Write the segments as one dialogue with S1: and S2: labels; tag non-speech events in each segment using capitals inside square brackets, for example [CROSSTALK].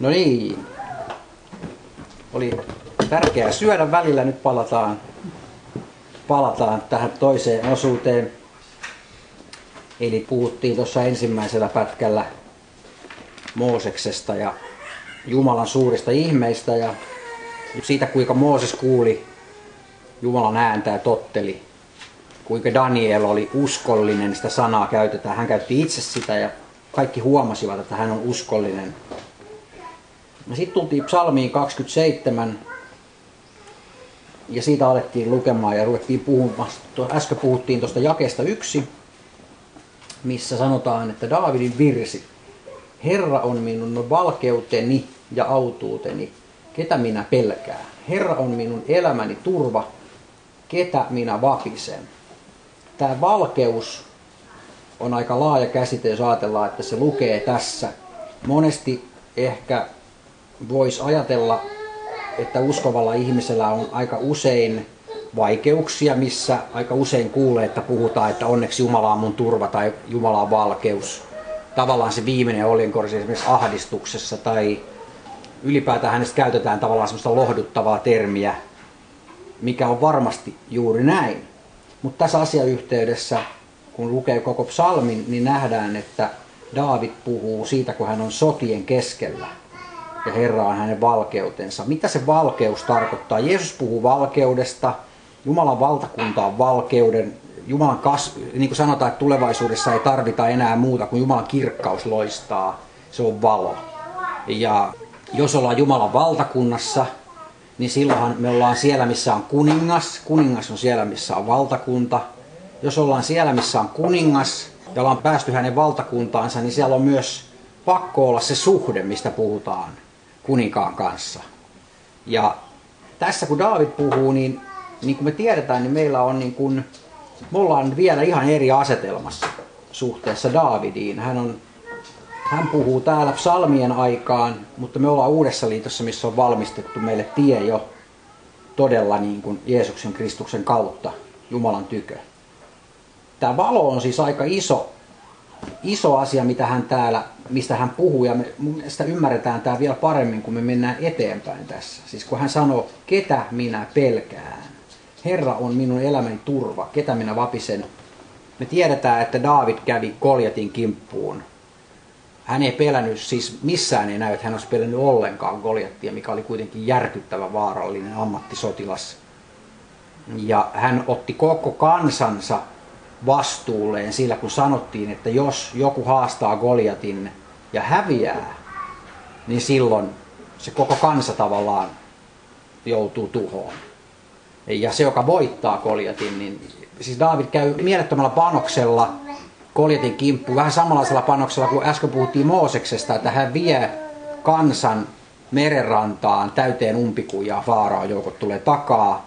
S1: No niin. Oli tärkeää syödä välillä. Nyt palataan, palataan tähän toiseen osuuteen. Eli puhuttiin tuossa ensimmäisellä pätkällä Mooseksesta ja Jumalan suurista ihmeistä ja siitä kuinka Mooses kuuli Jumalan ääntä ja totteli. Kuinka Daniel oli uskollinen, sitä sanaa käytetään. Hän käytti itse sitä ja kaikki huomasivat, että hän on uskollinen. Sitten tultiin psalmiin 27 ja siitä alettiin lukemaan ja ruvettiin puhumaan. Äsken puhuttiin tuosta jakeesta yksi, missä sanotaan, että Daavidin virsi. Herra on minun valkeuteni ja autuuteni, ketä minä pelkään. Herra on minun elämäni turva, ketä minä vapisen. Tämä valkeus on aika laaja käsite, jos ajatellaan, että se lukee tässä. Monesti ehkä voisi ajatella, että uskovalla ihmisellä on aika usein vaikeuksia, missä aika usein kuulee, että puhutaan, että onneksi Jumala on mun turva tai Jumala on valkeus. Tavallaan se viimeinen oljenkorsi esimerkiksi ahdistuksessa tai ylipäätään hänestä käytetään tavallaan semmoista lohduttavaa termiä, mikä on varmasti juuri näin. Mutta tässä asiayhteydessä, kun lukee koko psalmin, niin nähdään, että Daavid puhuu siitä, kun hän on sotien keskellä ja Herra on hänen valkeutensa. Mitä se valkeus tarkoittaa? Jeesus puhuu valkeudesta, Jumalan valtakunta on valkeuden, Jumalan kas, niin kuin sanotaan, että tulevaisuudessa ei tarvita enää muuta kuin Jumalan kirkkaus loistaa, se on valo. Ja jos ollaan Jumalan valtakunnassa, niin silloinhan me ollaan siellä, missä on kuningas. Kuningas on siellä, missä on valtakunta. Jos ollaan siellä, missä on kuningas ja ollaan päästy hänen valtakuntaansa, niin siellä on myös pakko olla se suhde, mistä puhutaan kuninkaan kanssa. Ja tässä kun David puhuu, niin niin kuin me tiedetään, niin meillä on niin kuin, me ollaan vielä ihan eri asetelmassa suhteessa Davidiin. Hän, on, hän puhuu täällä psalmien aikaan, mutta me ollaan uudessa liitossa, missä on valmistettu meille tie jo todella niin kuin Jeesuksen Kristuksen kautta Jumalan tykö. Tämä valo on siis aika iso iso asia, mitä hän täällä, mistä hän puhuu, ja me, sitä ymmärretään tämä vielä paremmin, kun me mennään eteenpäin tässä. Siis kun hän sanoo, ketä minä pelkään. Herra on minun elämäni turva, ketä minä vapisen. Me tiedetään, että David kävi Koljatin kimppuun. Hän ei pelännyt, siis missään ei näy, että hän olisi pelännyt ollenkaan Goljattia, mikä oli kuitenkin järkyttävä vaarallinen ammattisotilas. Ja hän otti koko kansansa vastuulleen sillä, kun sanottiin, että jos joku haastaa Goliatin ja häviää, niin silloin se koko kansa tavallaan joutuu tuhoon. Ja se, joka voittaa Goliatin, niin siis David käy mielettömällä panoksella Goliatin kimppu, vähän samanlaisella panoksella kuin äsken puhuttiin Mooseksesta, että hän vie kansan merenrantaan täyteen umpikujaa, Faaraan joukot tulee takaa,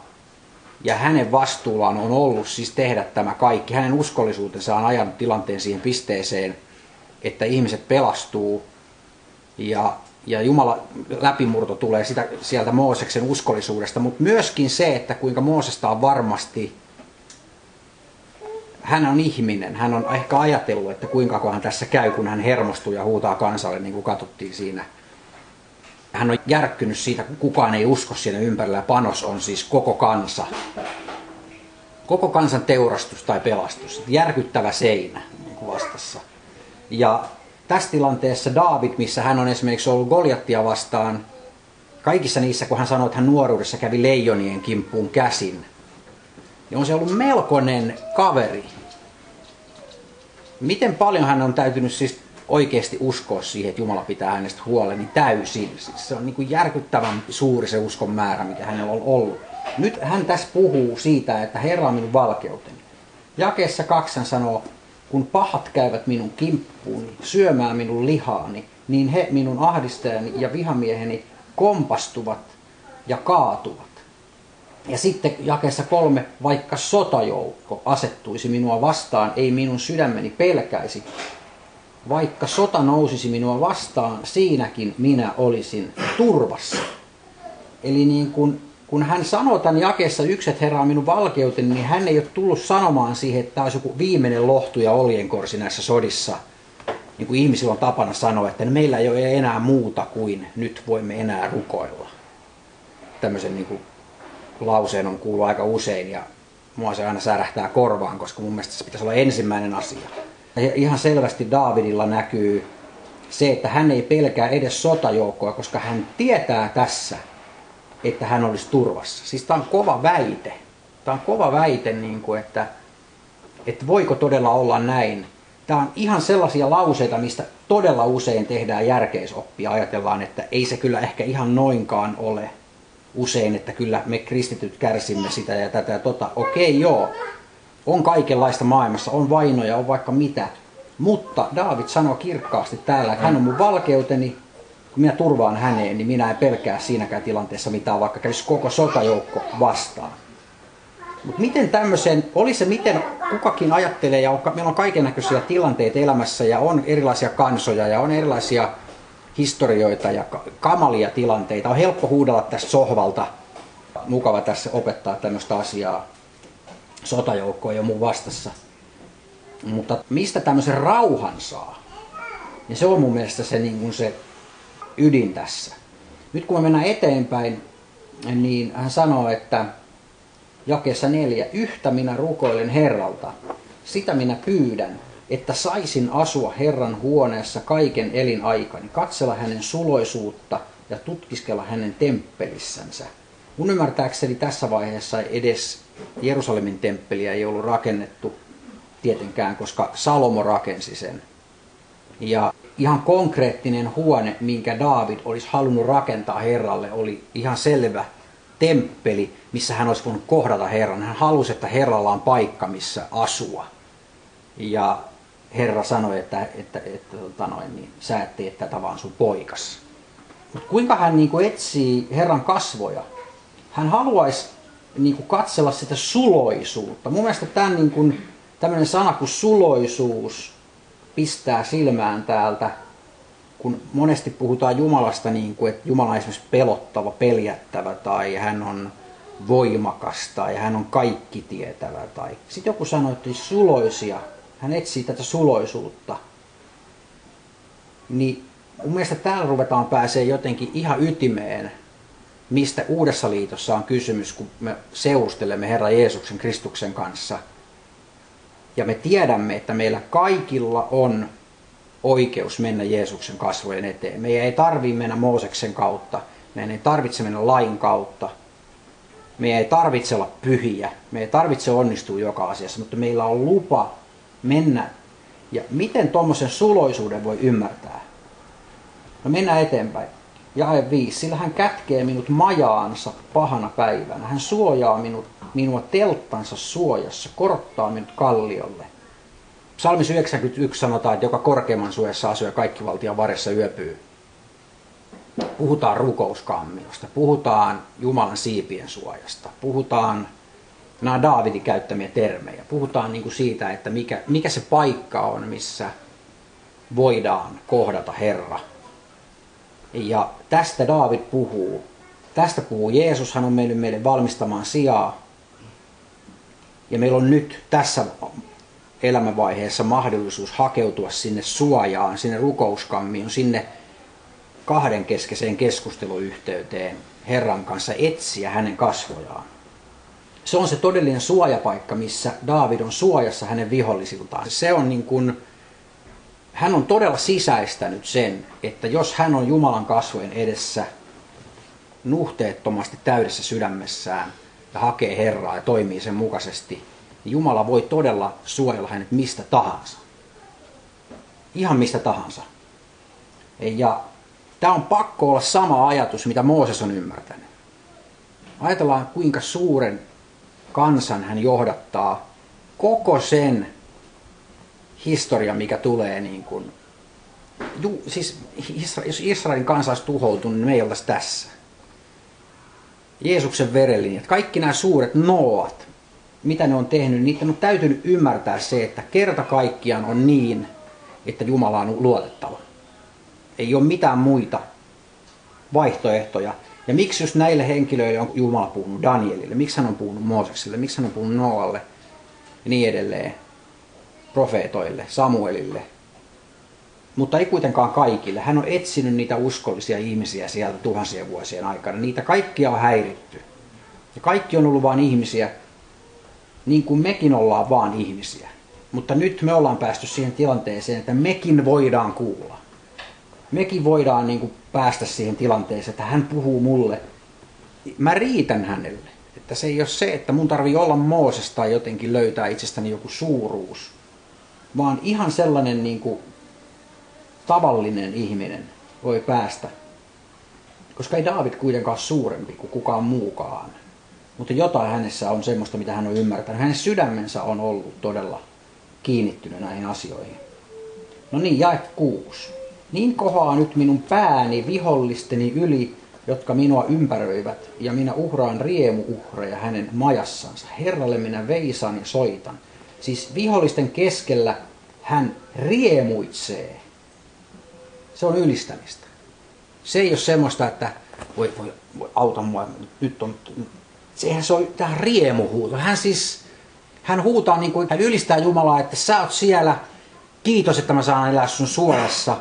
S1: ja hänen vastuullaan on ollut siis tehdä tämä kaikki. Hänen uskollisuutensa on ajanut tilanteen siihen pisteeseen, että ihmiset pelastuu. Ja, ja Jumala läpimurto tulee sitä, sieltä Mooseksen uskollisuudesta, mutta myöskin se, että kuinka Moosesta on varmasti, hän on ihminen, hän on ehkä ajatellut, että kuinka hän tässä käy, kun hän hermostuu ja huutaa kansalle, niin kuin katsottiin siinä hän on järkkynyt siitä, kun kukaan ei usko siinä ympärillä. Panos on siis koko kansa. Koko kansan teurastus tai pelastus. Järkyttävä seinä niin vastassa. Ja tässä tilanteessa David, missä hän on esimerkiksi ollut Goljattia vastaan, kaikissa niissä, kun hän sanoi, että hän nuoruudessa kävi leijonien kimppuun käsin, niin on se ollut melkoinen kaveri. Miten paljon hän on täytynyt siis oikeasti uskoa siihen, että Jumala pitää hänestä huolen, niin täysin. Siis se on niin kuin järkyttävän suuri se uskon määrä, mikä hänellä on ollut. Nyt hän tässä puhuu siitä, että Herra on minun valkeuteni. Jakeessa kaksan sanoo, kun pahat käyvät minun kimppuuni, syömään minun lihaani, niin he minun ahdistajani ja vihamieheni kompastuvat ja kaatuvat. Ja sitten jakeessa kolme, vaikka sotajoukko asettuisi minua vastaan, ei minun sydämeni pelkäisi, vaikka sota nousisi minua vastaan, siinäkin minä olisin turvassa. Eli niin kun, kun hän sanoo tämän että Herra on minun valkeuteni, niin hän ei ole tullut sanomaan siihen, että tämä olisi joku viimeinen lohtu ja oljenkorsi näissä sodissa. niin kuin ihmisillä on tapana sanoa, että meillä ei ole enää muuta kuin nyt voimme enää rukoilla. Tämmöisen niin kuin lauseen on kuullut aika usein ja mua se aina särähtää korvaan, koska mun mielestä se pitäisi olla ensimmäinen asia. Ihan selvästi Davidilla näkyy se, että hän ei pelkää edes sotajoukkoa, koska hän tietää tässä, että hän olisi turvassa. Siis tämä on kova väite. Tämä on kova väite, niin kuin, että, että voiko todella olla näin. Tämä on ihan sellaisia lauseita, mistä todella usein tehdään järkeisoppia. Ajatellaan, että ei se kyllä ehkä ihan noinkaan ole usein, että kyllä me kristityt kärsimme sitä ja tätä ja tota. Okei, joo, on kaikenlaista maailmassa, on vainoja, on vaikka mitä. Mutta David sanoo kirkkaasti täällä, että hän on mun valkeuteni, kun minä turvaan häneen, niin minä en pelkää siinäkään tilanteessa mitään, vaikka kävisi koko sotajoukko vastaan. Mutta miten tämmöisen, oli se miten kukakin ajattelee, ja on, meillä on kaiken näköisiä tilanteita elämässä, ja on erilaisia kansoja, ja on erilaisia historioita ja kamalia tilanteita. On helppo huudella tästä sohvalta. Mukava tässä opettaa tämmöistä asiaa sotajoukkoon ja muun vastassa. Mutta mistä tämmöisen rauhan saa? Ja se on mun mielestä se, niin kuin se ydin tässä. Nyt kun me mennään eteenpäin, niin hän sanoo, että jakeessa neljä, yhtä minä rukoilen Herralta, sitä minä pyydän, että saisin asua Herran huoneessa kaiken elinaikani, katsella hänen suloisuutta ja tutkiskella hänen temppelissänsä. Mun ymmärtääkseni tässä vaiheessa edes Jerusalemin temppeliä ei ollut rakennettu tietenkään, koska Salomo rakensi sen. Ja ihan konkreettinen huone, minkä David olisi halunnut rakentaa Herralle, oli ihan selvä temppeli, missä hän olisi voinut kohdata Herran. Hän halusi, että Herralla on paikka, missä asua. Ja Herra sanoi, että, että, että, että tota noin, niin, sä et tee tätä vaan sun poikas. Mutta kuinka hän niin kuin etsii Herran kasvoja? Hän haluaisi niin kuin katsella sitä suloisuutta. Mun mielestä tämän, niin kuin, tämmöinen sana kuin suloisuus pistää silmään täältä, kun monesti puhutaan Jumalasta niin kuin, että Jumala on esimerkiksi pelottava, peljättävä tai hän on voimakas tai hän on kaikki tietävä. Tai... Sitten joku sanoi, että suloisia, hän etsii tätä suloisuutta. Niin mun mielestä täällä ruvetaan pääsee jotenkin ihan ytimeen, mistä Uudessa liitossa on kysymys, kun me seurustelemme Herra Jeesuksen Kristuksen kanssa. Ja me tiedämme, että meillä kaikilla on oikeus mennä Jeesuksen kasvojen eteen. Meidän ei tarvitse mennä Mooseksen kautta, meidän ei tarvitse mennä lain kautta, meidän ei tarvitse olla pyhiä, me ei tarvitse onnistua joka asiassa, mutta meillä on lupa mennä. Ja miten tuommoisen suloisuuden voi ymmärtää? No mennään eteenpäin. Jae 5. Sillä hän kätkee minut majaansa pahana päivänä. Hän suojaa minut, minua telttansa suojassa, korottaa minut kalliolle. Psalmis 91 sanotaan, että joka korkeimman suojassa asuu ja kaikki valtion varessa yöpyy. Puhutaan rukouskammiosta, puhutaan Jumalan siipien suojasta, puhutaan nämä Daavidin käyttämiä termejä. Puhutaan niin kuin siitä, että mikä, mikä se paikka on, missä voidaan kohdata Herra. Ja tästä Daavid puhuu. Tästä puhuu Jeesus, hän on mennyt meille valmistamaan sijaa. Ja meillä on nyt tässä elämänvaiheessa mahdollisuus hakeutua sinne suojaan, sinne rukouskammioon, sinne kahden keskeiseen keskusteluyhteyteen Herran kanssa, etsiä hänen kasvojaan. Se on se todellinen suojapaikka, missä Daavid on suojassa hänen vihollisiltaan. Se on niin kuin, hän on todella sisäistänyt sen, että jos hän on Jumalan kasvojen edessä nuhteettomasti täydessä sydämessään ja hakee Herraa ja toimii sen mukaisesti, niin Jumala voi todella suojella hänet mistä tahansa. Ihan mistä tahansa. Ja tämä on pakko olla sama ajatus, mitä Mooses on ymmärtänyt. Ajatellaan, kuinka suuren kansan hän johdattaa koko sen historian, mikä tulee niin kuin, ju, siis jos Israelin kansa olisi tuhoutunut, niin me ei oltaisi tässä. Jeesuksen verelinjat, kaikki nämä suuret noat, mitä ne on tehnyt, niiden on täytynyt ymmärtää se, että kerta kaikkiaan on niin, että Jumala on luotettava. Ei ole mitään muita vaihtoehtoja. Ja miksi just näille henkilöille on Jumala puhunut Danielille, miksi hän on puhunut Moosekselle, miksi hän on puhunut Noalle ja niin edelleen, profeetoille, Samuelille. mutta ei kuitenkaan kaikille. Hän on etsinyt niitä uskollisia ihmisiä sieltä tuhansien vuosien aikana. Niitä kaikkia on häiritty. Ja kaikki on ollut vain ihmisiä, niin kuin mekin ollaan vaan ihmisiä. Mutta nyt me ollaan päästy siihen tilanteeseen, että mekin voidaan kuulla. Mekin voidaan niin kuin päästä siihen tilanteeseen, että hän puhuu mulle. Mä riitän hänelle. Että se ei ole se, että mun tarvii olla Mooses tai jotenkin löytää itsestäni joku suuruus. Vaan ihan sellainen niin kuin tavallinen ihminen voi päästä. Koska ei David kuitenkaan suurempi kuin kukaan muukaan. Mutta jotain hänessä on semmoista, mitä hän on ymmärtänyt. Hänen sydämensä on ollut todella kiinnittynyt näihin asioihin. No niin, jae kuusi. Niin kohaa nyt minun pääni vihollisteni yli, jotka minua ympäröivät, ja minä uhraan riemuuhreja hänen majassansa. Herralle minä veisaan ja soitan. Siis vihollisten keskellä hän riemuitsee. Se on ylistämistä. Se ei ole semmoista, että voi, voi, voi auta mua, nyt on... Sehän se on tämä riemuhuuto. Hän siis, hän huutaa niin kuin, hän ylistää Jumalaa, että sä oot siellä, kiitos, että mä saan elää sun suojassa.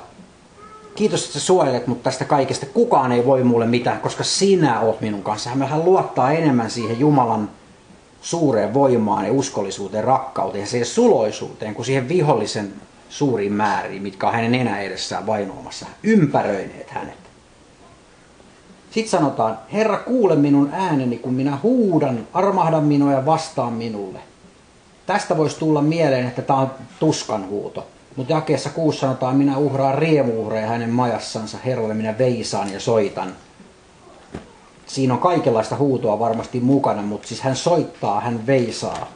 S1: Kiitos, että sä suojelet mut tästä kaikesta. Kukaan ei voi mulle mitään, koska sinä oot minun kanssa. Hän luottaa enemmän siihen Jumalan suureen voimaan ja uskollisuuteen, rakkauteen ja siihen suloisuuteen kuin siihen vihollisen suuriin määriin, mitkä on hänen enää edessään vainoamassa, ympäröineet hänet. Sitten sanotaan, Herra kuule minun ääneni, kun minä huudan, armahda minua ja vastaan minulle. Tästä voisi tulla mieleen, että tämä on tuskan huuto. Mutta jakeessa kuussa sanotaan, minä uhraan riemuuhreja hänen majassansa, Herralle minä veisaan ja soitan. Siinä on kaikenlaista huutoa varmasti mukana, mutta siis hän soittaa, hän veisaa.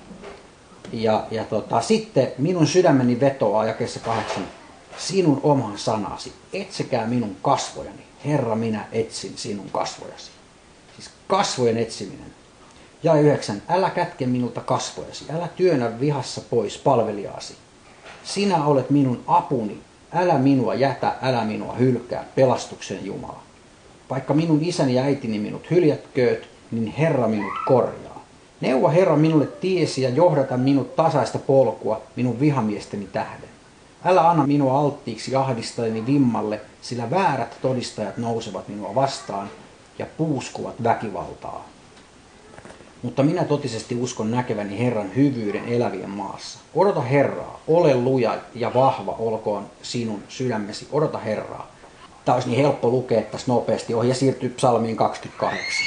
S1: Ja, ja tota, sitten minun sydämeni vetoaa jakeessa kahdeksan, sinun oman sanasi, etsekää minun kasvojani. Herra, minä etsin sinun kasvojasi. Siis kasvojen etsiminen. Ja yhdeksän, älä kätke minulta kasvojasi, älä työnnä vihassa pois palvelijaasi. Sinä olet minun apuni, älä minua jätä, älä minua hylkää, pelastuksen Jumala. Vaikka minun isäni ja äitini minut hyljätkööt, niin Herra minut korjaa. Neuvo Herra minulle tiesi ja johdata minut tasaista polkua minun vihamiesteni tähden. Älä anna minua alttiiksi ahdistajani vimmalle, sillä väärät todistajat nousevat minua vastaan ja puuskuvat väkivaltaa. Mutta minä totisesti uskon näkeväni Herran hyvyyden elävien maassa. Odota Herraa, ole luja ja vahva olkoon sinun sydämesi. Odota Herraa. Tämä olisi niin helppo lukea tässä nopeasti ohi ja siirtyy psalmiin 28.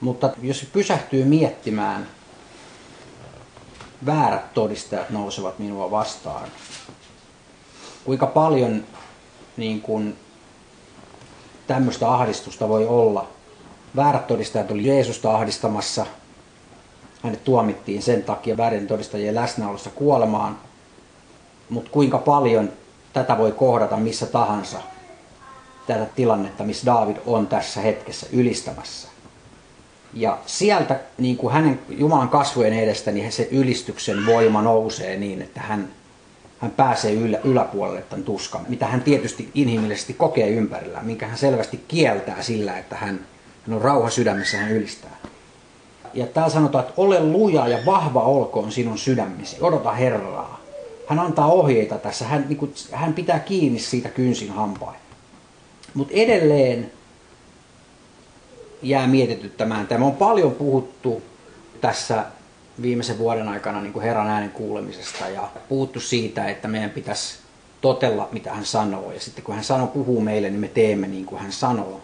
S1: Mutta jos pysähtyy miettimään, väärät todistajat nousevat minua vastaan. Kuinka paljon niin kuin, tämmöistä ahdistusta voi olla. Väärät todistajat oli Jeesusta ahdistamassa. Hänet tuomittiin sen takia väärin todistajien läsnäolossa kuolemaan. Mutta kuinka paljon tätä voi kohdata missä tahansa. Tätä tilannetta, missä David on tässä hetkessä ylistämässä. Ja sieltä niin kuin hänen Jumalan kasvojen edestä niin se ylistyksen voima nousee niin, että hän, hän pääsee ylä, yläpuolelle tämän tuskan, mitä hän tietysti inhimillisesti kokee ympärillä, minkä hän selvästi kieltää sillä, että hän, hän on rauha sydämessä, hän ylistää. Ja täällä sanotaan, että ole luja ja vahva olkoon sinun sydämesi, odota Herraa. Hän antaa ohjeita tässä, hän, niin kuin, hän pitää kiinni siitä kynsin hampain. Mutta edelleen jää mietityttämään. Tämä on paljon puhuttu tässä viimeisen vuoden aikana niin kuin Herran äänen kuulemisesta ja puhuttu siitä, että meidän pitäisi totella, mitä hän sanoo. Ja sitten kun hän sanoo, puhuu meille, niin me teemme niin kuin hän sanoo.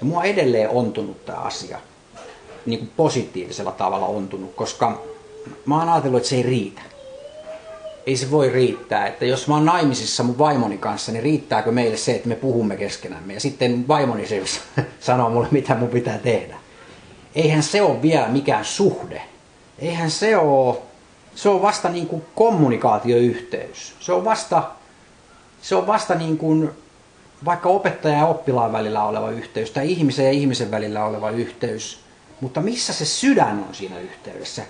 S1: Ja mua edelleen ontunut tämä asia niin kuin positiivisella tavalla ontunut, koska mä oon ajatellut, että se ei riitä ei se voi riittää. Että jos mä oon naimisissa mun vaimoni kanssa, niin riittääkö meille se, että me puhumme keskenämme. Ja sitten vaimoni se [LAUGHS] sanoo mulle, mitä mun pitää tehdä. Eihän se ole vielä mikään suhde. Eihän se ole, se on vasta niin kuin kommunikaatioyhteys. Se on vasta, se on vasta niin kuin vaikka opettaja ja oppilaan välillä oleva yhteys tai ihmisen ja ihmisen välillä oleva yhteys. Mutta missä se sydän on siinä yhteydessä?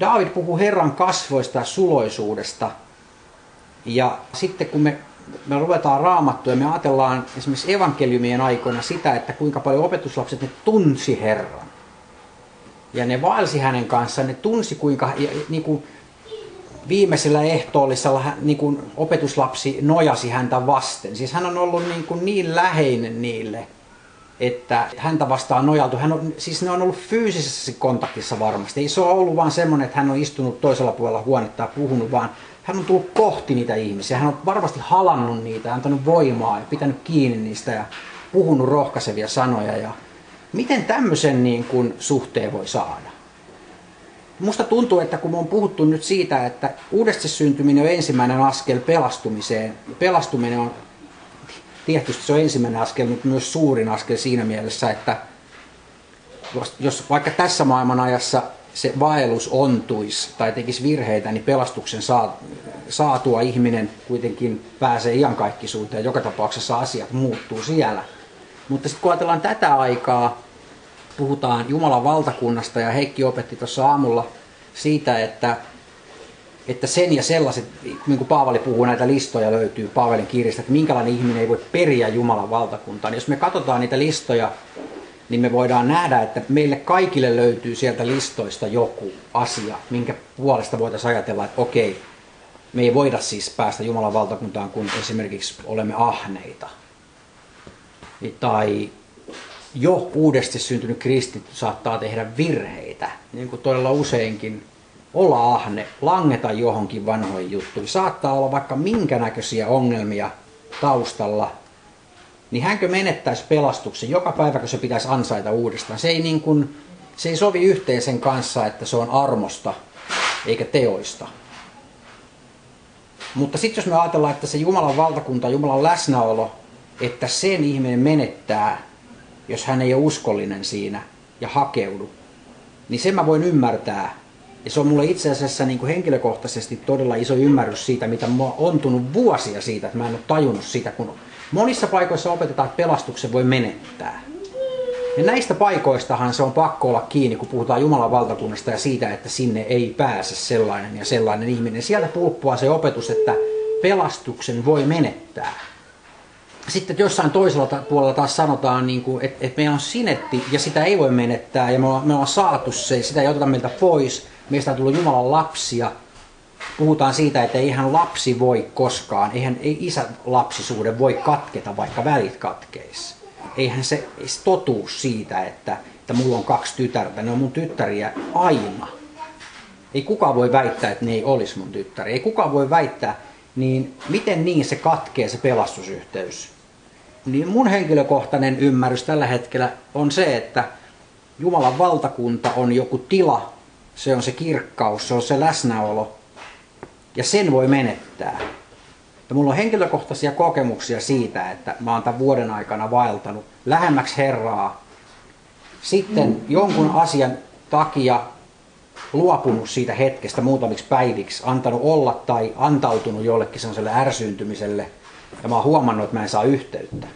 S1: David puhuu Herran kasvoista ja suloisuudesta. Ja sitten kun me, me ruvetaan raamattua ja me ajatellaan esimerkiksi evankeliumien aikoina sitä, että kuinka paljon opetuslapset ne tunsi Herran. Ja ne vaelsi hänen kanssaan, ne tunsi kuinka, ja, niin kuin, viimeisellä ehtoollisella niin kuin opetuslapsi nojasi häntä vasten. Siis hän on ollut niin, kuin niin läheinen niille, että häntä vastaan nojaltu. Hän on, siis ne on ollut fyysisessä kontaktissa varmasti. Ei se ole ollut vaan semmoinen, että hän on istunut toisella puolella huonetta ja puhunut, vaan hän on tullut kohti niitä ihmisiä. Hän on varmasti halannut niitä, antanut voimaa ja pitänyt kiinni niistä ja puhunut rohkaisevia sanoja. Ja miten tämmöisen niin kuin, suhteen voi saada? Musta tuntuu, että kun me on puhuttu nyt siitä, että uudesti syntyminen on ensimmäinen askel pelastumiseen. Pelastuminen on tietysti se on ensimmäinen askel, mutta myös suurin askel siinä mielessä, että jos vaikka tässä maailman ajassa se vaellus ontuisi tai tekisi virheitä, niin pelastuksen saatua ihminen kuitenkin pääsee iankaikkisuuteen. Joka tapauksessa asiat muuttuu siellä. Mutta sitten kun ajatellaan tätä aikaa, puhutaan Jumalan valtakunnasta ja Heikki opetti tuossa aamulla siitä, että, että sen ja sellaiset, niin kuin Paavali puhuu, näitä listoja löytyy Paavalin kirjasta, että minkälainen ihminen ei voi periä Jumalan valtakuntaa. Niin jos me katsotaan niitä listoja, niin me voidaan nähdä, että meille kaikille löytyy sieltä listoista joku asia, minkä puolesta voitaisiin ajatella, että okei, me ei voida siis päästä Jumalan valtakuntaan, kun esimerkiksi olemme ahneita. Tai jo uudesti syntynyt kristitty saattaa tehdä virheitä, niin kuin todella useinkin olla ahne, langeta johonkin vanhoihin juttuihin. Saattaa olla vaikka minkä näköisiä ongelmia taustalla, niin hänkö menettäisi pelastuksen joka päivä, kun se pitäisi ansaita uudestaan. Se ei, niin kuin, se ei sovi yhteen sen kanssa, että se on armosta eikä teoista. Mutta sitten jos me ajatellaan, että se Jumalan valtakunta, Jumalan läsnäolo, että sen ihminen menettää, jos hän ei ole uskollinen siinä ja hakeudu, niin sen mä voin ymmärtää. Ja se on mulle itse asiassa niin kuin henkilökohtaisesti todella iso ymmärrys siitä, mitä mä on ontunut vuosia siitä, että mä en ole tajunnut sitä, kun monissa paikoissa opetetaan, että pelastuksen voi menettää. Ja näistä paikoistahan se on pakko olla kiinni, kun puhutaan Jumalan valtakunnasta ja siitä, että sinne ei pääse sellainen ja sellainen ihminen. Sieltä pulppua se opetus, että pelastuksen voi menettää sitten jossain toisella puolella taas sanotaan, niin kuin, että, että meillä on sinetti ja sitä ei voi menettää ja me ollaan, me ollaan saatu se, sitä ei oteta meiltä pois. Meistä on tullut Jumalan lapsia. Puhutaan siitä, että eihän lapsi voi koskaan, eihän ei isä lapsisuuden voi katketa, vaikka välit katkeis. Eihän se, totuus siitä, että, että mulla on kaksi tytärtä, ne on mun tyttäriä aina. Ei kukaan voi väittää, että ne ei olisi mun tyttäriä. Ei kukaan voi väittää, niin miten niin se katkee se pelastusyhteys? niin mun henkilökohtainen ymmärrys tällä hetkellä on se, että Jumalan valtakunta on joku tila, se on se kirkkaus, se on se läsnäolo, ja sen voi menettää. Ja mulla on henkilökohtaisia kokemuksia siitä, että mä oon tämän vuoden aikana vaeltanut lähemmäksi Herraa, sitten jonkun asian takia luopunut siitä hetkestä muutamiksi päiviksi, antanut olla tai antautunut jollekin sellaiselle ärsyyntymiselle – ja mä oon huomannut, että mä en saa yhteyttä.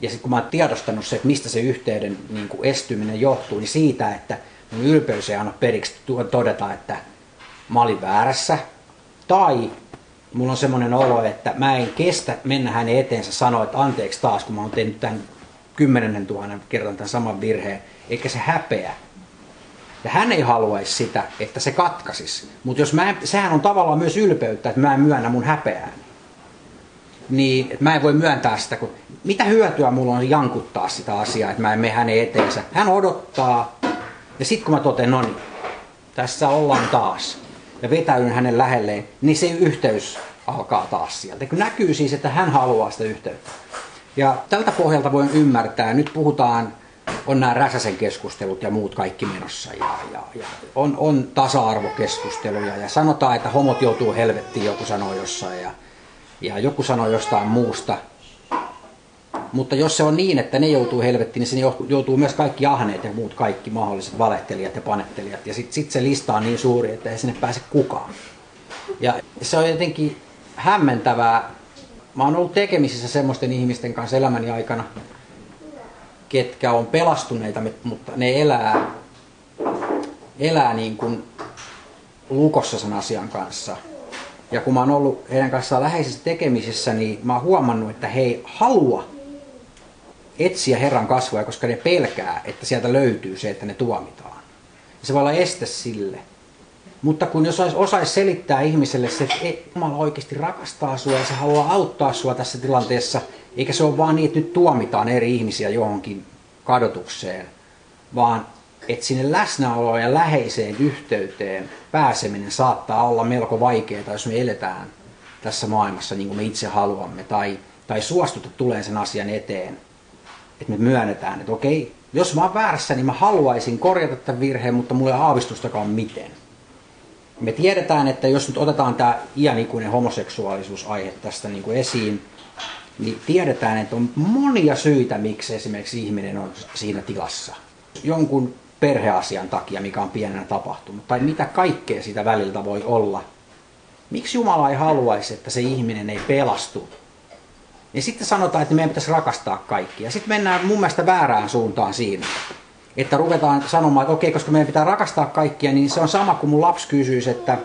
S1: Ja sitten kun mä oon tiedostanut se, että mistä se yhteyden niin kuin estyminen johtuu, niin siitä, että ylpeys ei anna periksi todeta, että mä olin väärässä. Tai mulla on semmoinen olo, että mä en kestä mennä hänen eteensä sanoa, että anteeksi taas, kun mä oon tehnyt tämän kymmenennen tuhannen kerran tämän saman virheen, eikä se häpeä. Ja hän ei haluaisi sitä, että se katkaisi. Mutta jos mä en, sehän on tavallaan myös ylpeyttä, että mä en myönnä mun häpeää niin että mä en voi myöntää sitä, kun mitä hyötyä mulla on jankuttaa sitä asiaa, että mä en mene hänen eteensä. Hän odottaa, ja sitten kun mä totean, no niin, tässä ollaan taas, ja vetäydyn hänen lähelleen, niin se yhteys alkaa taas sieltä. Kun näkyy siis, että hän haluaa sitä yhteyttä. Ja tältä pohjalta voin ymmärtää, nyt puhutaan, on nämä Räsäsen keskustelut ja muut kaikki menossa, ja, ja, ja on, on tasa-arvokeskusteluja, ja sanotaan, että homot joutuu helvettiin, joku sanoo jossain, ja ja joku sanoo jostain muusta. Mutta jos se on niin, että ne joutuu helvettiin, niin se joutuu myös kaikki ahneet ja muut kaikki mahdolliset valehtelijat ja panettelijat. Ja sitten sit se lista on niin suuri, että ei sinne pääse kukaan. Ja se on jotenkin hämmentävää. Mä oon ollut tekemisissä semmoisten ihmisten kanssa elämäni aikana, ketkä on pelastuneita, mutta ne elää, elää niin kuin lukossa sen asian kanssa – ja kun mä oon ollut heidän kanssaan läheisessä tekemisissä, niin mä oon huomannut, että he ei halua etsiä Herran kasvua, koska ne pelkää, että sieltä löytyy se, että ne tuomitaan. Se voi olla este sille. Mutta kun jos osaisi selittää ihmiselle se, että Jumala oikeasti rakastaa sinua ja se haluaa auttaa sinua tässä tilanteessa, eikä se ole vaan niin, että nyt tuomitaan eri ihmisiä johonkin kadotukseen, vaan että sinne läsnäoloon ja läheiseen yhteyteen pääseminen saattaa olla melko vaikeaa, jos me eletään tässä maailmassa niin kuin me itse haluamme, tai, tai suostuta tulee sen asian eteen, että me myönnetään, että okei, jos mä oon väärässä, niin mä haluaisin korjata tämän virheen, mutta mulla ei ole aavistustakaan miten. Me tiedetään, että jos nyt otetaan tämä iänikuinen homoseksuaalisuusaihe tästä niin kuin esiin, niin tiedetään, että on monia syitä, miksi esimerkiksi ihminen on siinä tilassa. Jonkun perheasian takia, mikä on pienenä tapahtunut, tai mitä kaikkea sitä väliltä voi olla. Miksi Jumala ei haluaisi, että se ihminen ei pelastu? Ja sitten sanotaan, että meidän pitäisi rakastaa kaikkia. Sitten mennään mun mielestä väärään suuntaan siinä. Että ruvetaan sanomaan, että okei, koska meidän pitää rakastaa kaikkia, niin se on sama kuin mun lapsi kysyisi, että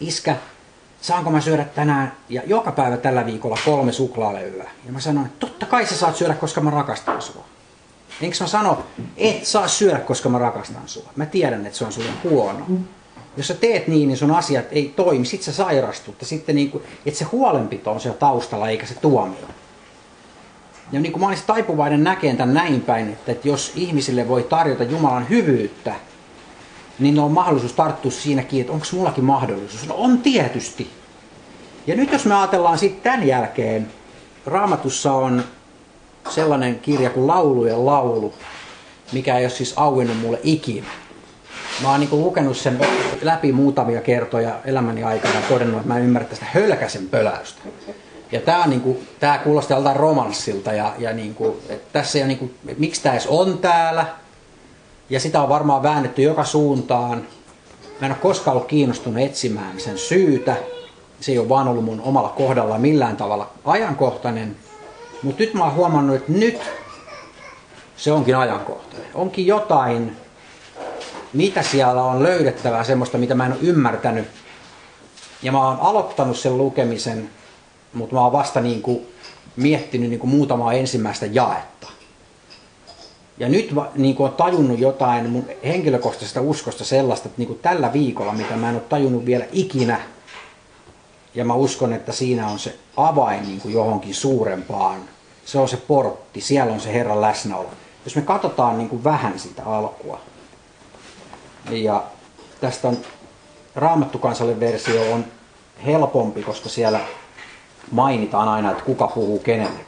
S1: iskä, saanko mä syödä tänään ja joka päivä tällä viikolla kolme suklaalevyä? Ja mä sanoin, että totta kai sä saat syödä, koska mä rakastan sua. Enkö mä sano, et saa syödä, koska mä rakastan sua. Mä tiedän, että se on sulle huono. Jos sä teet niin, niin sun asiat ei toimi, sit sä sairastut. Ja sitten niin kuin, että se huolenpito on siellä taustalla, eikä se tuomio. Ja niin kuin mä olisin taipuvainen näkeen tämän näin päin, että, että jos ihmisille voi tarjota Jumalan hyvyyttä, niin on mahdollisuus tarttua siinäkin, että onko mullakin mahdollisuus. No on tietysti. Ja nyt jos me ajatellaan sitten tämän jälkeen, Raamatussa on sellainen kirja kuin Laulujen laulu, mikä ei ole siis auennut mulle ikinä. Mä oon niin lukenut sen läpi muutamia kertoja elämäni aikana ja todennut, että mä en ymmärrä tästä hölkäsen pöläystä. Ja tää, on, niin kuin, tää kuulostaa joltain romanssilta ja, ja niin kuin, että tässä ei niin että miksi tämä edes on täällä. Ja sitä on varmaan väännetty joka suuntaan. Mä en ole koskaan ollut kiinnostunut etsimään sen syytä. Se ei ole vaan ollut mun omalla kohdalla millään tavalla ajankohtainen. Mutta nyt mä oon huomannut, että nyt se onkin ajankohtainen. Onkin jotain, mitä siellä on löydettävää, semmoista, mitä mä en ole ymmärtänyt. Ja mä oon aloittanut sen lukemisen, mutta mä oon vasta niin kuin miettinyt niin kuin muutamaa ensimmäistä jaetta. Ja nyt niin kuin on tajunnut jotain mun henkilökohtaisesta uskosta sellaista, että niin kuin tällä viikolla, mitä mä en ole tajunnut vielä ikinä, ja mä uskon, että siinä on se avain niin kuin johonkin suurempaan. Se on se portti, siellä on se Herran läsnäolo. Jos me katsotaan niin kuin vähän sitä alkua, ja tästä on raamattukansalle versio on helpompi, koska siellä mainitaan aina, että kuka puhuu kenelle.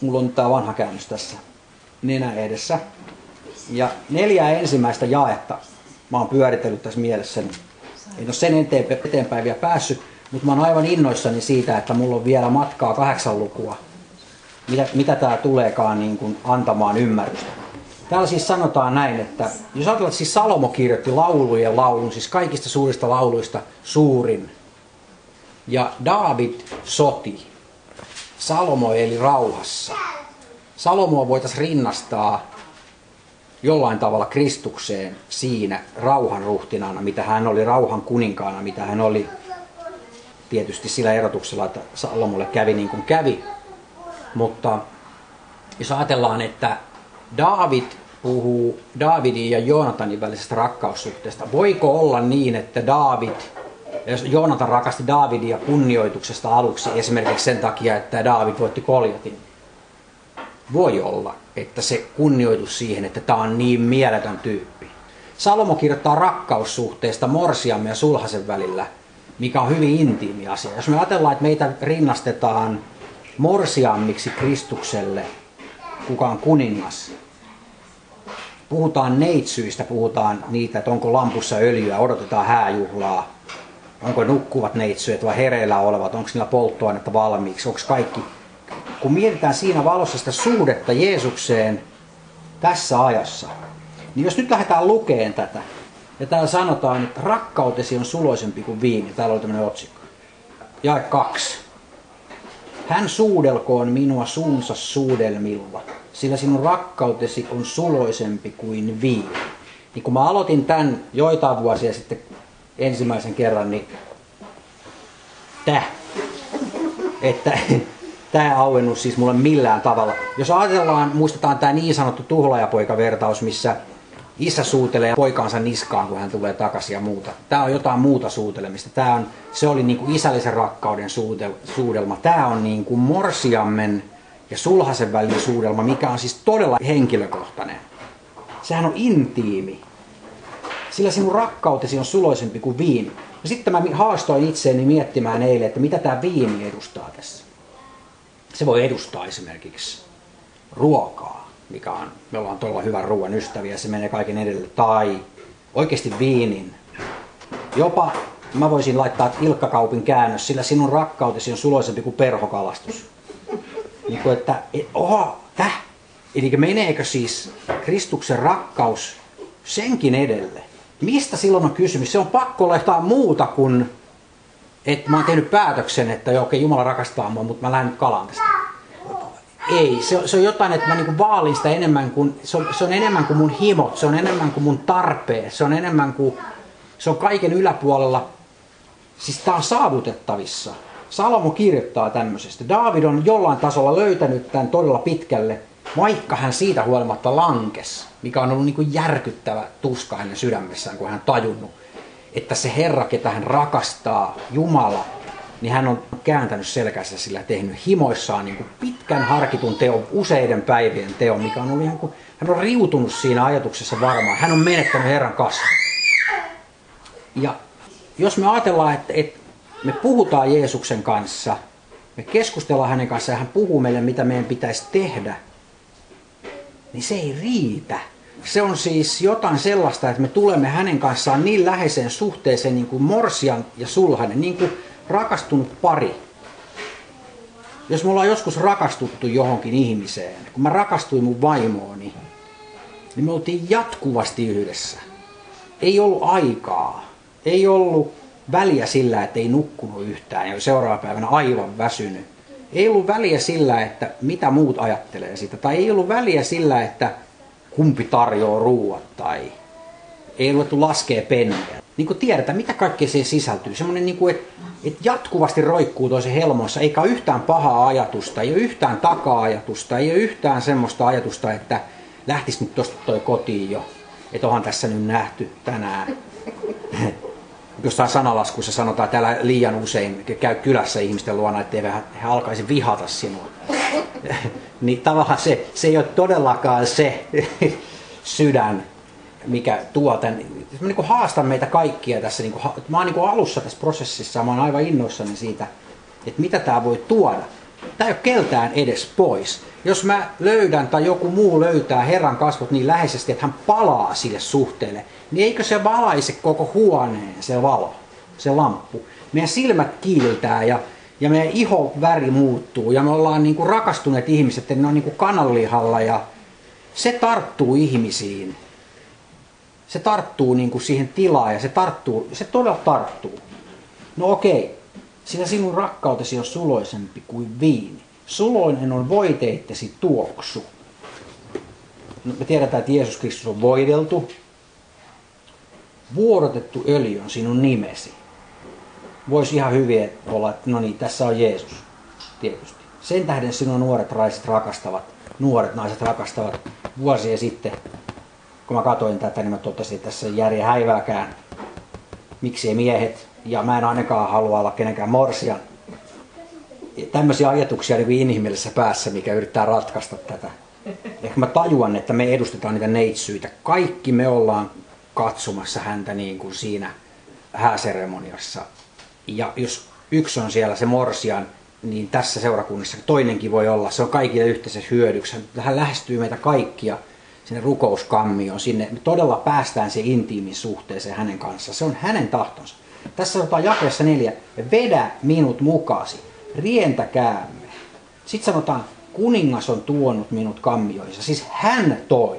S1: Mulla on tämä vanha käännös tässä nenä edessä. Ja neljä ensimmäistä jaetta mä oon pyöritellyt tässä mielessä. En ole sen eteenpäin vielä päässyt, mutta mä oon aivan innoissani siitä, että mulla on vielä matkaa kahdeksan lukua. Mitä, mitä tämä tuleekaan niin kuin antamaan ymmärrystä. Täällä siis sanotaan näin, että jos ajatellaan, että siis Salomo kirjoitti laulujen laulun, siis kaikista suurista lauluista suurin. Ja David soti. Salomo eli rauhassa. Salomoa voitaisiin rinnastaa jollain tavalla Kristukseen siinä rauhan ruhtinaana, mitä hän oli rauhan kuninkaana, mitä hän oli tietysti sillä erotuksella, että Salomolle kävi niin kuin kävi. Mutta jos ajatellaan, että David puhuu Davidin ja Joonatanin välisestä rakkaussuhteesta. Voiko olla niin, että David, jos Joonatan rakasti Davidia kunnioituksesta aluksi esimerkiksi sen takia, että David voitti Koljatin, voi olla, että se kunnioitus siihen, että tämä on niin mieletön tyyppi. Salomo kirjoittaa rakkaussuhteesta Morsiamme ja Sulhasen välillä, mikä on hyvin intiimi asia. Jos me ajatellaan, että meitä rinnastetaan Morsiammiksi Kristukselle, kuka on kuningas, puhutaan neitsyistä, puhutaan niitä, että onko lampussa öljyä, odotetaan hääjuhlaa, onko nukkuvat neitsyet vai hereillä olevat, onko niillä polttoainetta valmiiksi, onko kaikki. Kun mietitään siinä valossa sitä suhdetta Jeesukseen tässä ajassa, niin jos nyt lähdetään lukeen tätä, ja täällä sanotaan, että rakkautesi on suloisempi kuin viini, täällä oli tämmöinen otsikko. Jae kaksi. Hän suudelkoon minua suunsa suudelmilla sillä sinun rakkautesi on suloisempi kuin viini. Niin kun mä aloitin tämän joitain vuosia sitten ensimmäisen kerran, niin täh, että [LAUGHS] tämä auennut siis mulle millään tavalla. Jos ajatellaan, muistetaan tämä niin sanottu tuhlaajapoika-vertaus, missä isä suutelee poikaansa niskaan, kun hän tulee takaisin ja muuta. Tämä on jotain muuta suutelemista. Tämä on, se oli niin kuin isällisen rakkauden suudel, suudelma. Tämä on niin kuin morsiammen ja sulhasen välinen suudelma, mikä on siis todella henkilökohtainen. Sehän on intiimi. Sillä sinun rakkautesi on suloisempi kuin viini. Ja sitten mä haastoin itseäni miettimään eilen, että mitä tämä viini edustaa tässä. Se voi edustaa esimerkiksi ruokaa, mikä on, me ollaan todella hyvän ruoan ystäviä, se menee kaiken edelle. Tai oikeasti viinin. Jopa mä voisin laittaa Ilkkakaupin käännös, sillä sinun rakkautesi on suloisempi kuin perhokalastus. Niin kuin, että, oho, täh. Eli meneekö siis Kristuksen rakkaus senkin edelle? Mistä silloin on kysymys? Se on pakko olla jotain muuta kuin, että mä oon tehnyt päätöksen, että joo, okei, Jumala rakastaa mua, mutta mä lähden nyt kalaan tästä. Ei, se on, se on jotain, että mä niinku vaalin sitä enemmän kuin, se on, se on enemmän kuin mun himot, se on enemmän kuin mun tarpeet, se on enemmän kuin, se on kaiken yläpuolella. Siis tää on saavutettavissa. Salomo kirjoittaa tämmöisestä. David on jollain tasolla löytänyt tämän todella pitkälle, vaikka hän siitä huolimatta lankes, mikä on ollut niin kuin järkyttävä tuska hänen sydämessään, kun hän tajunnut, että se Herra, ketä hän rakastaa, Jumala, niin hän on kääntänyt selkänsä sillä tehnyt himoissaan niin kuin pitkän harkitun teon, useiden päivien teon, mikä on ollut ihan kuin, hän on riutunut siinä ajatuksessa varmaan. Hän on menettänyt Herran kasvun. Ja jos me ajatellaan, että, että me puhutaan Jeesuksen kanssa, me keskustellaan hänen kanssaan ja hän puhuu meille, mitä meidän pitäisi tehdä, niin se ei riitä. Se on siis jotain sellaista, että me tulemme hänen kanssaan niin läheiseen suhteeseen niin kuin morsian ja sulhanen, niin kuin rakastunut pari. Jos me ollaan joskus rakastuttu johonkin ihmiseen, kun mä rakastuin mun vaimooni, niin me oltiin jatkuvasti yhdessä. Ei ollut aikaa, ei ollut väliä sillä, että ei nukkunut yhtään ja seuraava päivänä aivan väsynyt. Ei ollut väliä sillä, että mitä muut ajattelee siitä, tai ei ollut väliä sillä, että kumpi tarjoaa ruuat, tai ei luettu laskea penniä. Niin kuin tiedetään, mitä kaikkea siihen sisältyy. Semmoinen, niin kuin, että, että jatkuvasti roikkuu toisen helmoissa, eikä ole yhtään pahaa ajatusta, ei ole yhtään taka-ajatusta, ei ole yhtään semmoista ajatusta, että lähtisi nyt tosta toi kotiin jo, että onhan tässä nyt nähty tänään [LAUGHS] jossain sanalaskussa sanotaan että täällä liian usein, käy kylässä ihmisten luona, ettei he alkaisi vihata sinua. [LAUGHS] niin tavallaan se, se ei ole todellakaan se [LAUGHS] sydän, mikä tuo tämän. Mä niin haastan meitä kaikkia tässä. Niin kuin, mä oon niin alussa tässä prosessissa, mä oon aivan innoissani siitä, että mitä tämä voi tuoda. Tämä ei ole keltään edes pois. Jos mä löydän tai joku muu löytää Herran kasvot niin läheisesti, että hän palaa sille suhteelle, niin eikö se valaise koko huoneen se valo, se lamppu. Meidän silmät kiiltää ja, ja meidän iho väri muuttuu ja me ollaan niin kuin rakastuneet ihmiset, että ne on niin kuin kananlihalla ja se tarttuu ihmisiin. Se tarttuu niin kuin siihen tilaan ja se tarttuu, se todella tarttuu. No okei, sillä sinun rakkautesi on suloisempi kuin viini. Suloinen on voiteittesi tuoksu. No, me tiedetään, että Jeesus Kristus on voideltu. Vuorotettu öljy on sinun nimesi. Voisi ihan hyvin olla, että no niin, tässä on Jeesus. Tietysti. Sen tähden sinun nuoret raiset rakastavat, nuoret naiset rakastavat vuosia sitten. Kun mä katsoin tätä, niin mä totesin, että tässä ei järjen häivääkään. Miksi ei miehet? Ja mä en ainakaan halua olla kenenkään morsian tämmöisiä ajatuksia niin inhimillisessä päässä, mikä yrittää ratkaista tätä. Ehkä mä tajuan, että me edustetaan niitä neitsyitä. Kaikki me ollaan katsomassa häntä niin kuin siinä hääseremoniassa. Ja jos yksi on siellä se morsian, niin tässä seurakunnassa toinenkin voi olla. Se on kaikille yhteisessä hyödyksi. Hän lähestyy meitä kaikkia sinne rukouskammioon. Sinne me todella päästään se intiimin suhteeseen hänen kanssa. Se on hänen tahtonsa. Tässä sanotaan jakeessa neljä, vedä minut mukaasi rientäkäämme. Sitten sanotaan, kuningas on tuonut minut kammioissa. Siis hän toi.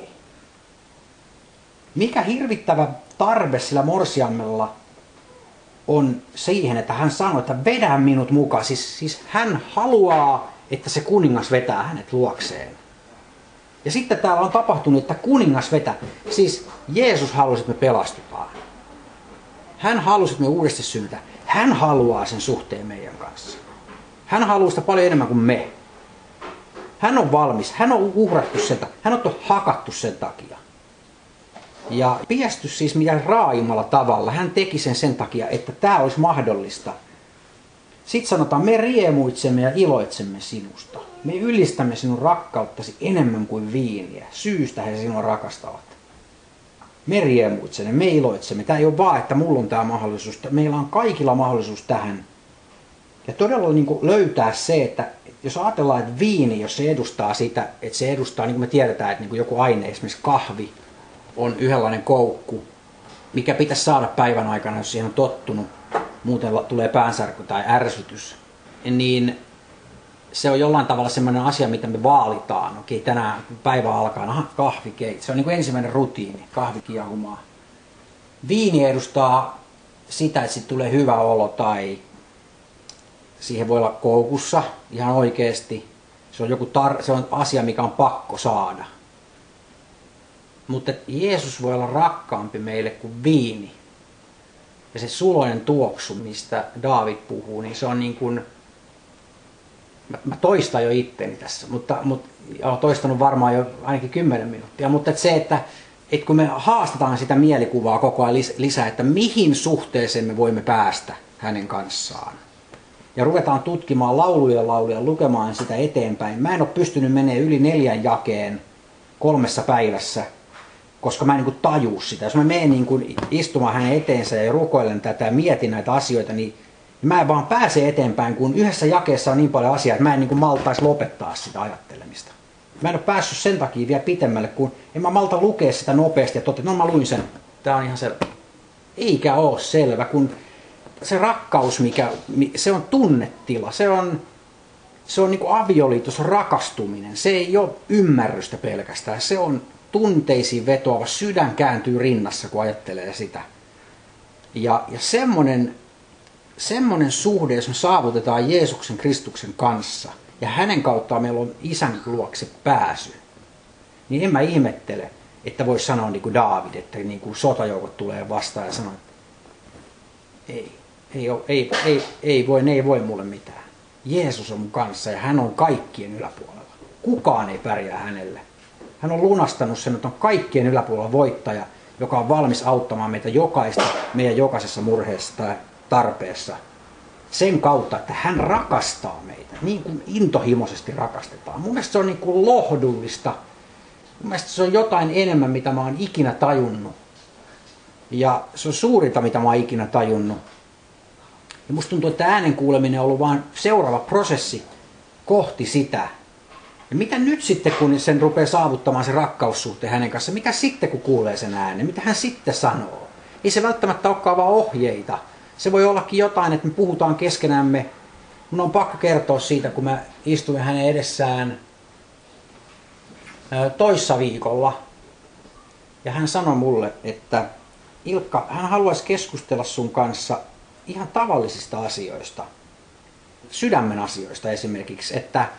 S1: Mikä hirvittävä tarve sillä morsiammella on siihen, että hän sanoi, että vedä minut mukaan. Siis, siis hän haluaa, että se kuningas vetää hänet luokseen. Ja sitten täällä on tapahtunut, että kuningas vetää. Siis Jeesus halusi, että me pelastutaan. Hän halusi, että me uudesti synnytään. Hän haluaa sen suhteen meidän kanssa. Hän haluaa sitä paljon enemmän kuin me. Hän on valmis. Hän on uhrattu sen Hän on hakattu sen takia. Ja piestys siis mitä raaimmalla tavalla. Hän teki sen sen takia, että tämä olisi mahdollista. Sitten sanotaan, me riemuitsemme ja iloitsemme sinusta. Me ylistämme sinun rakkauttasi enemmän kuin viiniä. Syystä he sinua rakastavat. Me riemuitsemme, me iloitsemme. Tämä ei ole vaan, että mulla on tämä mahdollisuus. Meillä on kaikilla mahdollisuus tähän. Ja todella niin kuin löytää se, että jos ajatellaan, että viini, jos se edustaa sitä, että se edustaa, niin kuin me tiedetään, että niin kuin joku aine, esimerkiksi kahvi, on yhdenlainen koukku, mikä pitäisi saada päivän aikana, jos siihen on tottunut, muuten tulee päänsärky tai ärsytys, niin se on jollain tavalla semmoinen asia, mitä me vaalitaan. Okei, tänään päivä alkaa, aha, kahvikeit. Se on niin kuin ensimmäinen rutiini, kahvikiahumaa. Viini edustaa sitä, että sitten tulee hyvä olo tai siihen voi olla koukussa ihan oikeasti. Se on, joku tar- se on asia, mikä on pakko saada. Mutta Jeesus voi olla rakkaampi meille kuin viini. Ja se suloinen tuoksu, mistä David puhuu, niin se on niin kuin, mä, mä toistan jo itteni tässä, mutta, mutta olen toistanut varmaan jo ainakin 10 minuuttia, mutta että se, että, että kun me haastetaan sitä mielikuvaa koko ajan lisää, että mihin suhteeseen me voimme päästä hänen kanssaan. Ja ruvetaan tutkimaan lauluja lauluja, lukemaan sitä eteenpäin. Mä en ole pystynyt menemään yli neljän jakeen kolmessa päivässä – koska mä en niin taju sitä. Jos mä menen niin istumaan hänen eteensä ja rukoilen tätä ja mietin näitä asioita, niin mä en vaan pääse eteenpäin, kun yhdessä jakeessa on niin paljon asiaa, että mä en niin kuin maltaisi lopettaa sitä ajattelemista. Mä en ole päässyt sen takia vielä pitemmälle, kun en mä malta lukea sitä nopeasti ja totean, no mä luin sen, tää on ihan selvä. Eikä ole selvä, kun se rakkaus, mikä, se on tunnetila, se on, se on niin kuin avioliitos, rakastuminen. Se ei ole ymmärrystä pelkästään, se on tunteisiin vetoava sydän kääntyy rinnassa, kun ajattelee sitä. Ja, ja semmoinen, semmoinen suhde, jos me saavutetaan Jeesuksen Kristuksen kanssa, ja hänen kauttaan meillä on isän luokse pääsy, niin en mä ihmettele, että voisi sanoa niin kuin Daavid, että niin kuin sotajoukot tulee vastaan ja sanoo, että ei, ei, ole, ei, ei, ei, voi, ei voi mulle mitään. Jeesus on mun kanssa ja hän on kaikkien yläpuolella. Kukaan ei pärjää hänelle. Hän on lunastanut sen, että on kaikkien yläpuolella voittaja, joka on valmis auttamaan meitä jokaista meidän jokaisessa murheessa tai tarpeessa. Sen kautta, että hän rakastaa meitä, niin kuin intohimoisesti rakastetaan. Mun mielestä se on niin kuin lohdullista. Mun mielestä se on jotain enemmän, mitä mä oon ikinä tajunnut. Ja se on suurinta, mitä mä oon ikinä tajunnut. Ja musta tuntuu, että äänen kuuleminen on ollut vain seuraava prosessi kohti sitä, ja mitä nyt sitten, kun sen rupeaa saavuttamaan se rakkaussuhteen hänen kanssa, mitä sitten, kun kuulee sen äänen, mitä hän sitten sanoo? Ei se välttämättä olekaan vaan ohjeita. Se voi ollakin jotain, että me puhutaan keskenämme. Mun on pakko kertoa siitä, kun mä istuin hänen edessään toissa viikolla. Ja hän sanoi mulle, että Ilkka, hän haluaisi keskustella sun kanssa ihan tavallisista asioista. Sydämen asioista esimerkiksi, että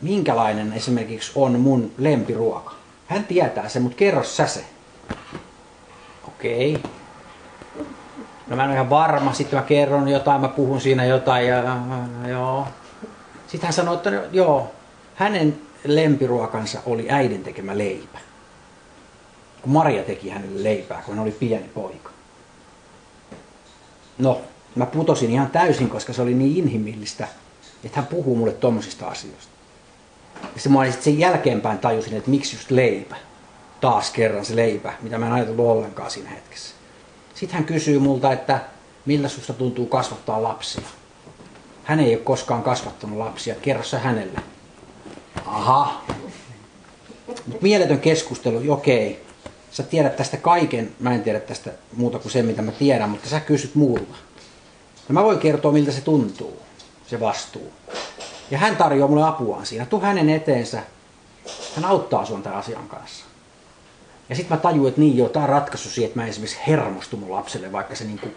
S1: minkälainen esimerkiksi on mun lempiruoka. Hän tietää sen, mutta kerro sä se. Okei. No mä en ole ihan varma, sitten mä kerron jotain, mä puhun siinä jotain ja, ja joo. Sitten hän sanoi, että no, joo, hänen lempiruokansa oli äidin tekemä leipä. Kun Maria teki hänelle leipää, kun hän oli pieni poika. No, mä putosin ihan täysin, koska se oli niin inhimillistä, että hän puhuu mulle tommosista asioista. Ja se mä sitten sen jälkeenpäin tajusin, että miksi just leipä. Taas kerran se leipä, mitä mä en ajatellut ollenkaan siinä hetkessä. Sitten hän kysyy multa, että millä susta tuntuu kasvattaa lapsia. Hän ei ole koskaan kasvattanut lapsia, kerro sä hänelle. Aha. Mut mieletön keskustelu, okei. Sä tiedät tästä kaiken, mä en tiedä tästä muuta kuin sen, mitä mä tiedän, mutta sä kysyt muulta. Ja mä voin kertoa, miltä se tuntuu, se vastuu. Ja hän tarjoaa mulle apuaan siinä. Tuu hänen eteensä. Hän auttaa sun tämän asian kanssa. Ja sitten mä tajuin, että niin joo, on ratkaisu siihen, että mä esimerkiksi hermostun mun lapselle, vaikka se niinku,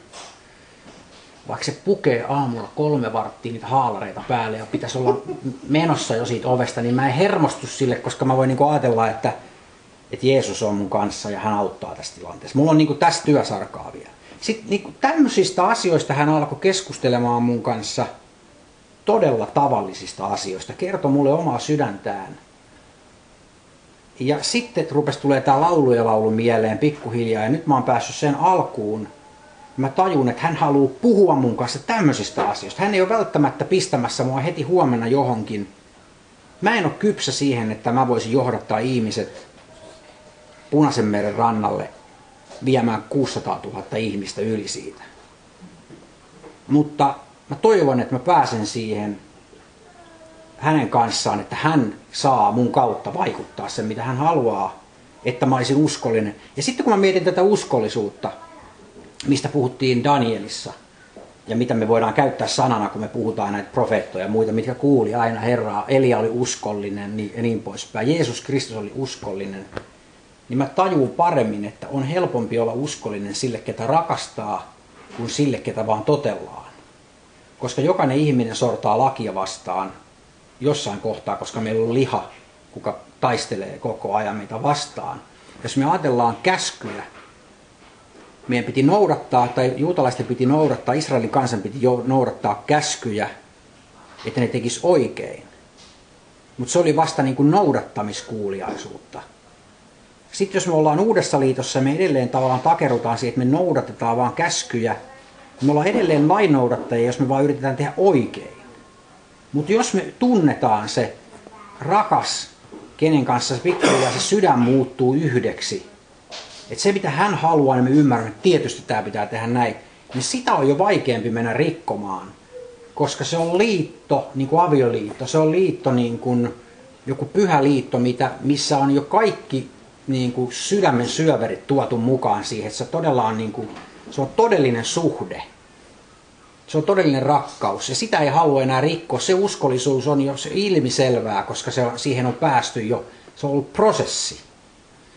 S1: vaikka se pukee aamulla kolme varttia niitä haalareita päälle ja pitäisi olla menossa jo siitä ovesta, niin mä en hermostu sille, koska mä voin niinku ajatella, että, että Jeesus on mun kanssa ja hän auttaa tässä tilanteessa. Mulla on niinku tässä työsarkaa vielä. Sitten niinku tämmöisistä asioista hän alkoi keskustelemaan mun kanssa – todella tavallisista asioista. Kertoi mulle omaa sydäntään. Ja sitten rupesi tulee tämä laulu ja laulu mieleen pikkuhiljaa ja nyt mä oon päässyt sen alkuun. Mä tajun, että hän haluaa puhua mun kanssa tämmöisistä asioista. Hän ei ole välttämättä pistämässä mua heti huomenna johonkin. Mä en ole kypsä siihen, että mä voisin johdattaa ihmiset Punaisen meren rannalle viemään 600 000 ihmistä yli siitä. Mutta mä toivon, että mä pääsen siihen hänen kanssaan, että hän saa mun kautta vaikuttaa sen, mitä hän haluaa, että mä olisin uskollinen. Ja sitten kun mä mietin tätä uskollisuutta, mistä puhuttiin Danielissa, ja mitä me voidaan käyttää sanana, kun me puhutaan näitä profeettoja ja muita, mitkä kuuli aina Herraa, Elia oli uskollinen niin, ja niin poispäin. Jeesus Kristus oli uskollinen. Niin mä tajuun paremmin, että on helpompi olla uskollinen sille, ketä rakastaa, kuin sille, ketä vaan totellaan. Koska jokainen ihminen sortaa lakia vastaan, jossain kohtaa, koska meillä on liha, kuka taistelee koko ajan meitä vastaan. Jos me ajatellaan käskyjä, meidän piti noudattaa, tai juutalaisten piti noudattaa, Israelin kansan piti noudattaa käskyjä, että ne tekis oikein. Mutta se oli vasta niin kuin noudattamiskuuliaisuutta. Sitten jos me ollaan uudessa liitossa, me edelleen tavallaan takerutaan siihen, että me noudatetaan vaan käskyjä. Me ollaan edelleen lainnoudattajia, jos me vaan yritetään tehdä oikein. Mutta jos me tunnetaan se rakas, kenen kanssa se pikkuhiljaa se sydän muuttuu yhdeksi, että se mitä hän haluaa, niin me ymmärrämme, että tietysti tämä pitää tehdä näin, niin sitä on jo vaikeampi mennä rikkomaan. Koska se on liitto, niin kuin avioliitto, se on liitto niin kuin joku pyhä liitto, mitä, missä on jo kaikki niin kuin sydämen syöverit tuotu mukaan siihen, että se todella on, niin kuin, se on todellinen suhde. Se on todellinen rakkaus ja sitä ei halua enää rikkoa. Se uskollisuus on jo ilmiselvää, koska se siihen on päästy jo. Se on ollut prosessi.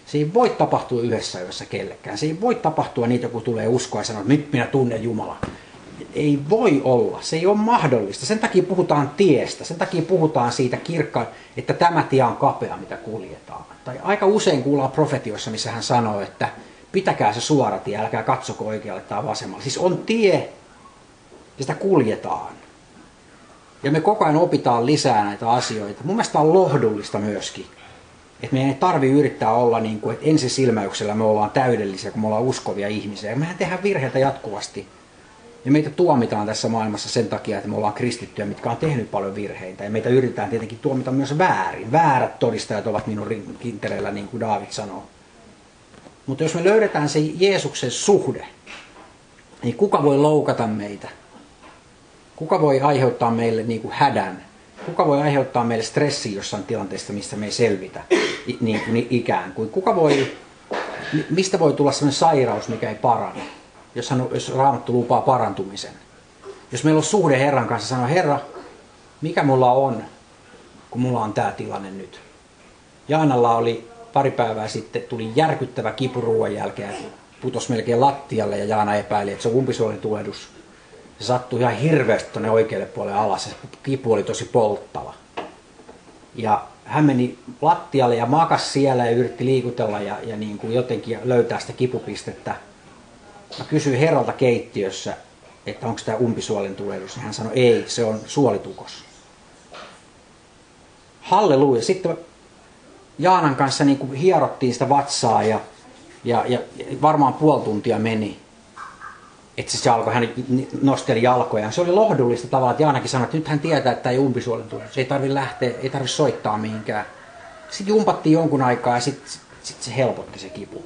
S1: Se ei voi tapahtua yhdessä yössä kellekään. Se ei voi tapahtua niitä, kun tulee uskoa ja sanoo, että nyt minä tunnen Jumala. Ei voi olla. Se ei ole mahdollista. Sen takia puhutaan tiestä. Sen takia puhutaan siitä kirkkaan, että tämä tie on kapea, mitä kuljetaan. Tai aika usein kuullaan profetioissa, missä hän sanoo, että pitäkää se suora tie, älkää katsoko oikealle tai vasemmalle. Siis on tie, ja sitä kuljetaan. Ja me koko ajan opitaan lisää näitä asioita. Mun mielestä on lohdullista myöskin. Että meidän ei tarvi yrittää olla niin kuin, että ensisilmäyksellä me ollaan täydellisiä, kun me ollaan uskovia ihmisiä. Mehän tehdään virheitä jatkuvasti. Ja meitä tuomitaan tässä maailmassa sen takia, että me ollaan kristittyjä, mitkä on tehnyt paljon virheitä. Ja meitä yritetään tietenkin tuomita myös väärin. Väärät todistajat ovat minun kinteleillä, niin kuin David sanoo. Mutta jos me löydetään se Jeesuksen suhde, niin kuka voi loukata meitä? Kuka voi aiheuttaa meille niin kuin hädän? Kuka voi aiheuttaa meille stressiä jossain tilanteesta, missä me ei selvitä niin kuin ikään kuin? Kuka voi, mistä voi tulla sellainen sairaus, mikä ei parane, jos, hän, jos Raamattu lupaa parantumisen? Jos meillä on suhde Herran kanssa, sanoo Herra, mikä mulla on, kun mulla on tämä tilanne nyt? Jaanalla oli pari päivää sitten, tuli järkyttävä kipu ruoan jälkeen, putosi melkein lattialle ja Jaana epäili, että se on umpisuolitulehdus se sattui ihan hirveästi tuonne oikealle puolelle alas. Se kipu oli tosi polttava. Ja hän meni lattialle ja makas siellä ja yritti liikutella ja, ja niin kuin jotenkin löytää sitä kipupistettä. Mä kysyin herralta keittiössä, että onko tämä umpisuolen tulehdus. Hän sanoi, ei, se on suolitukos. Halleluja. Sitten Jaanan kanssa niin kuin hierottiin sitä vatsaa ja, ja, ja varmaan puoli tuntia meni että se alkoi, hän nosteli jalkojaan. Se oli lohdullista tavalla, että Jaanakin sanoi, että nyt hän tietää, että tämä ei umpisuolen Se ei tarvitse lähteä, ei tarvitse soittaa mihinkään. Sitten jumpattiin jonkun aikaa ja sitten sit se helpotti se kipu.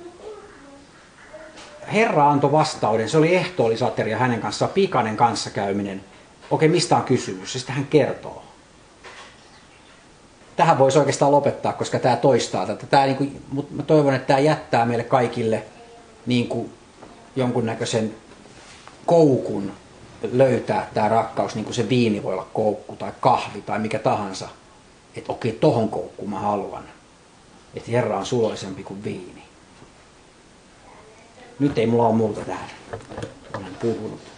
S1: Herra antoi vastauden, se oli ehtoollisateria hänen kanssaan, pikainen kanssakäyminen. Okei, mistä on kysymys? Ja sitten hän kertoo. Tähän voisi oikeastaan lopettaa, koska tämä toistaa tätä. Tämä, niin kuin, mutta mä toivon, että tämä jättää meille kaikille niin kuin, jonkunnäköisen koukun löytää tämä rakkaus, niin kuin se viini voi olla koukku tai kahvi tai mikä tahansa. Että okei, tohon koukkuun mä haluan. Että Herra on suloisempi kuin viini. Nyt ei mulla ole muuta tähän. Olen puhunut.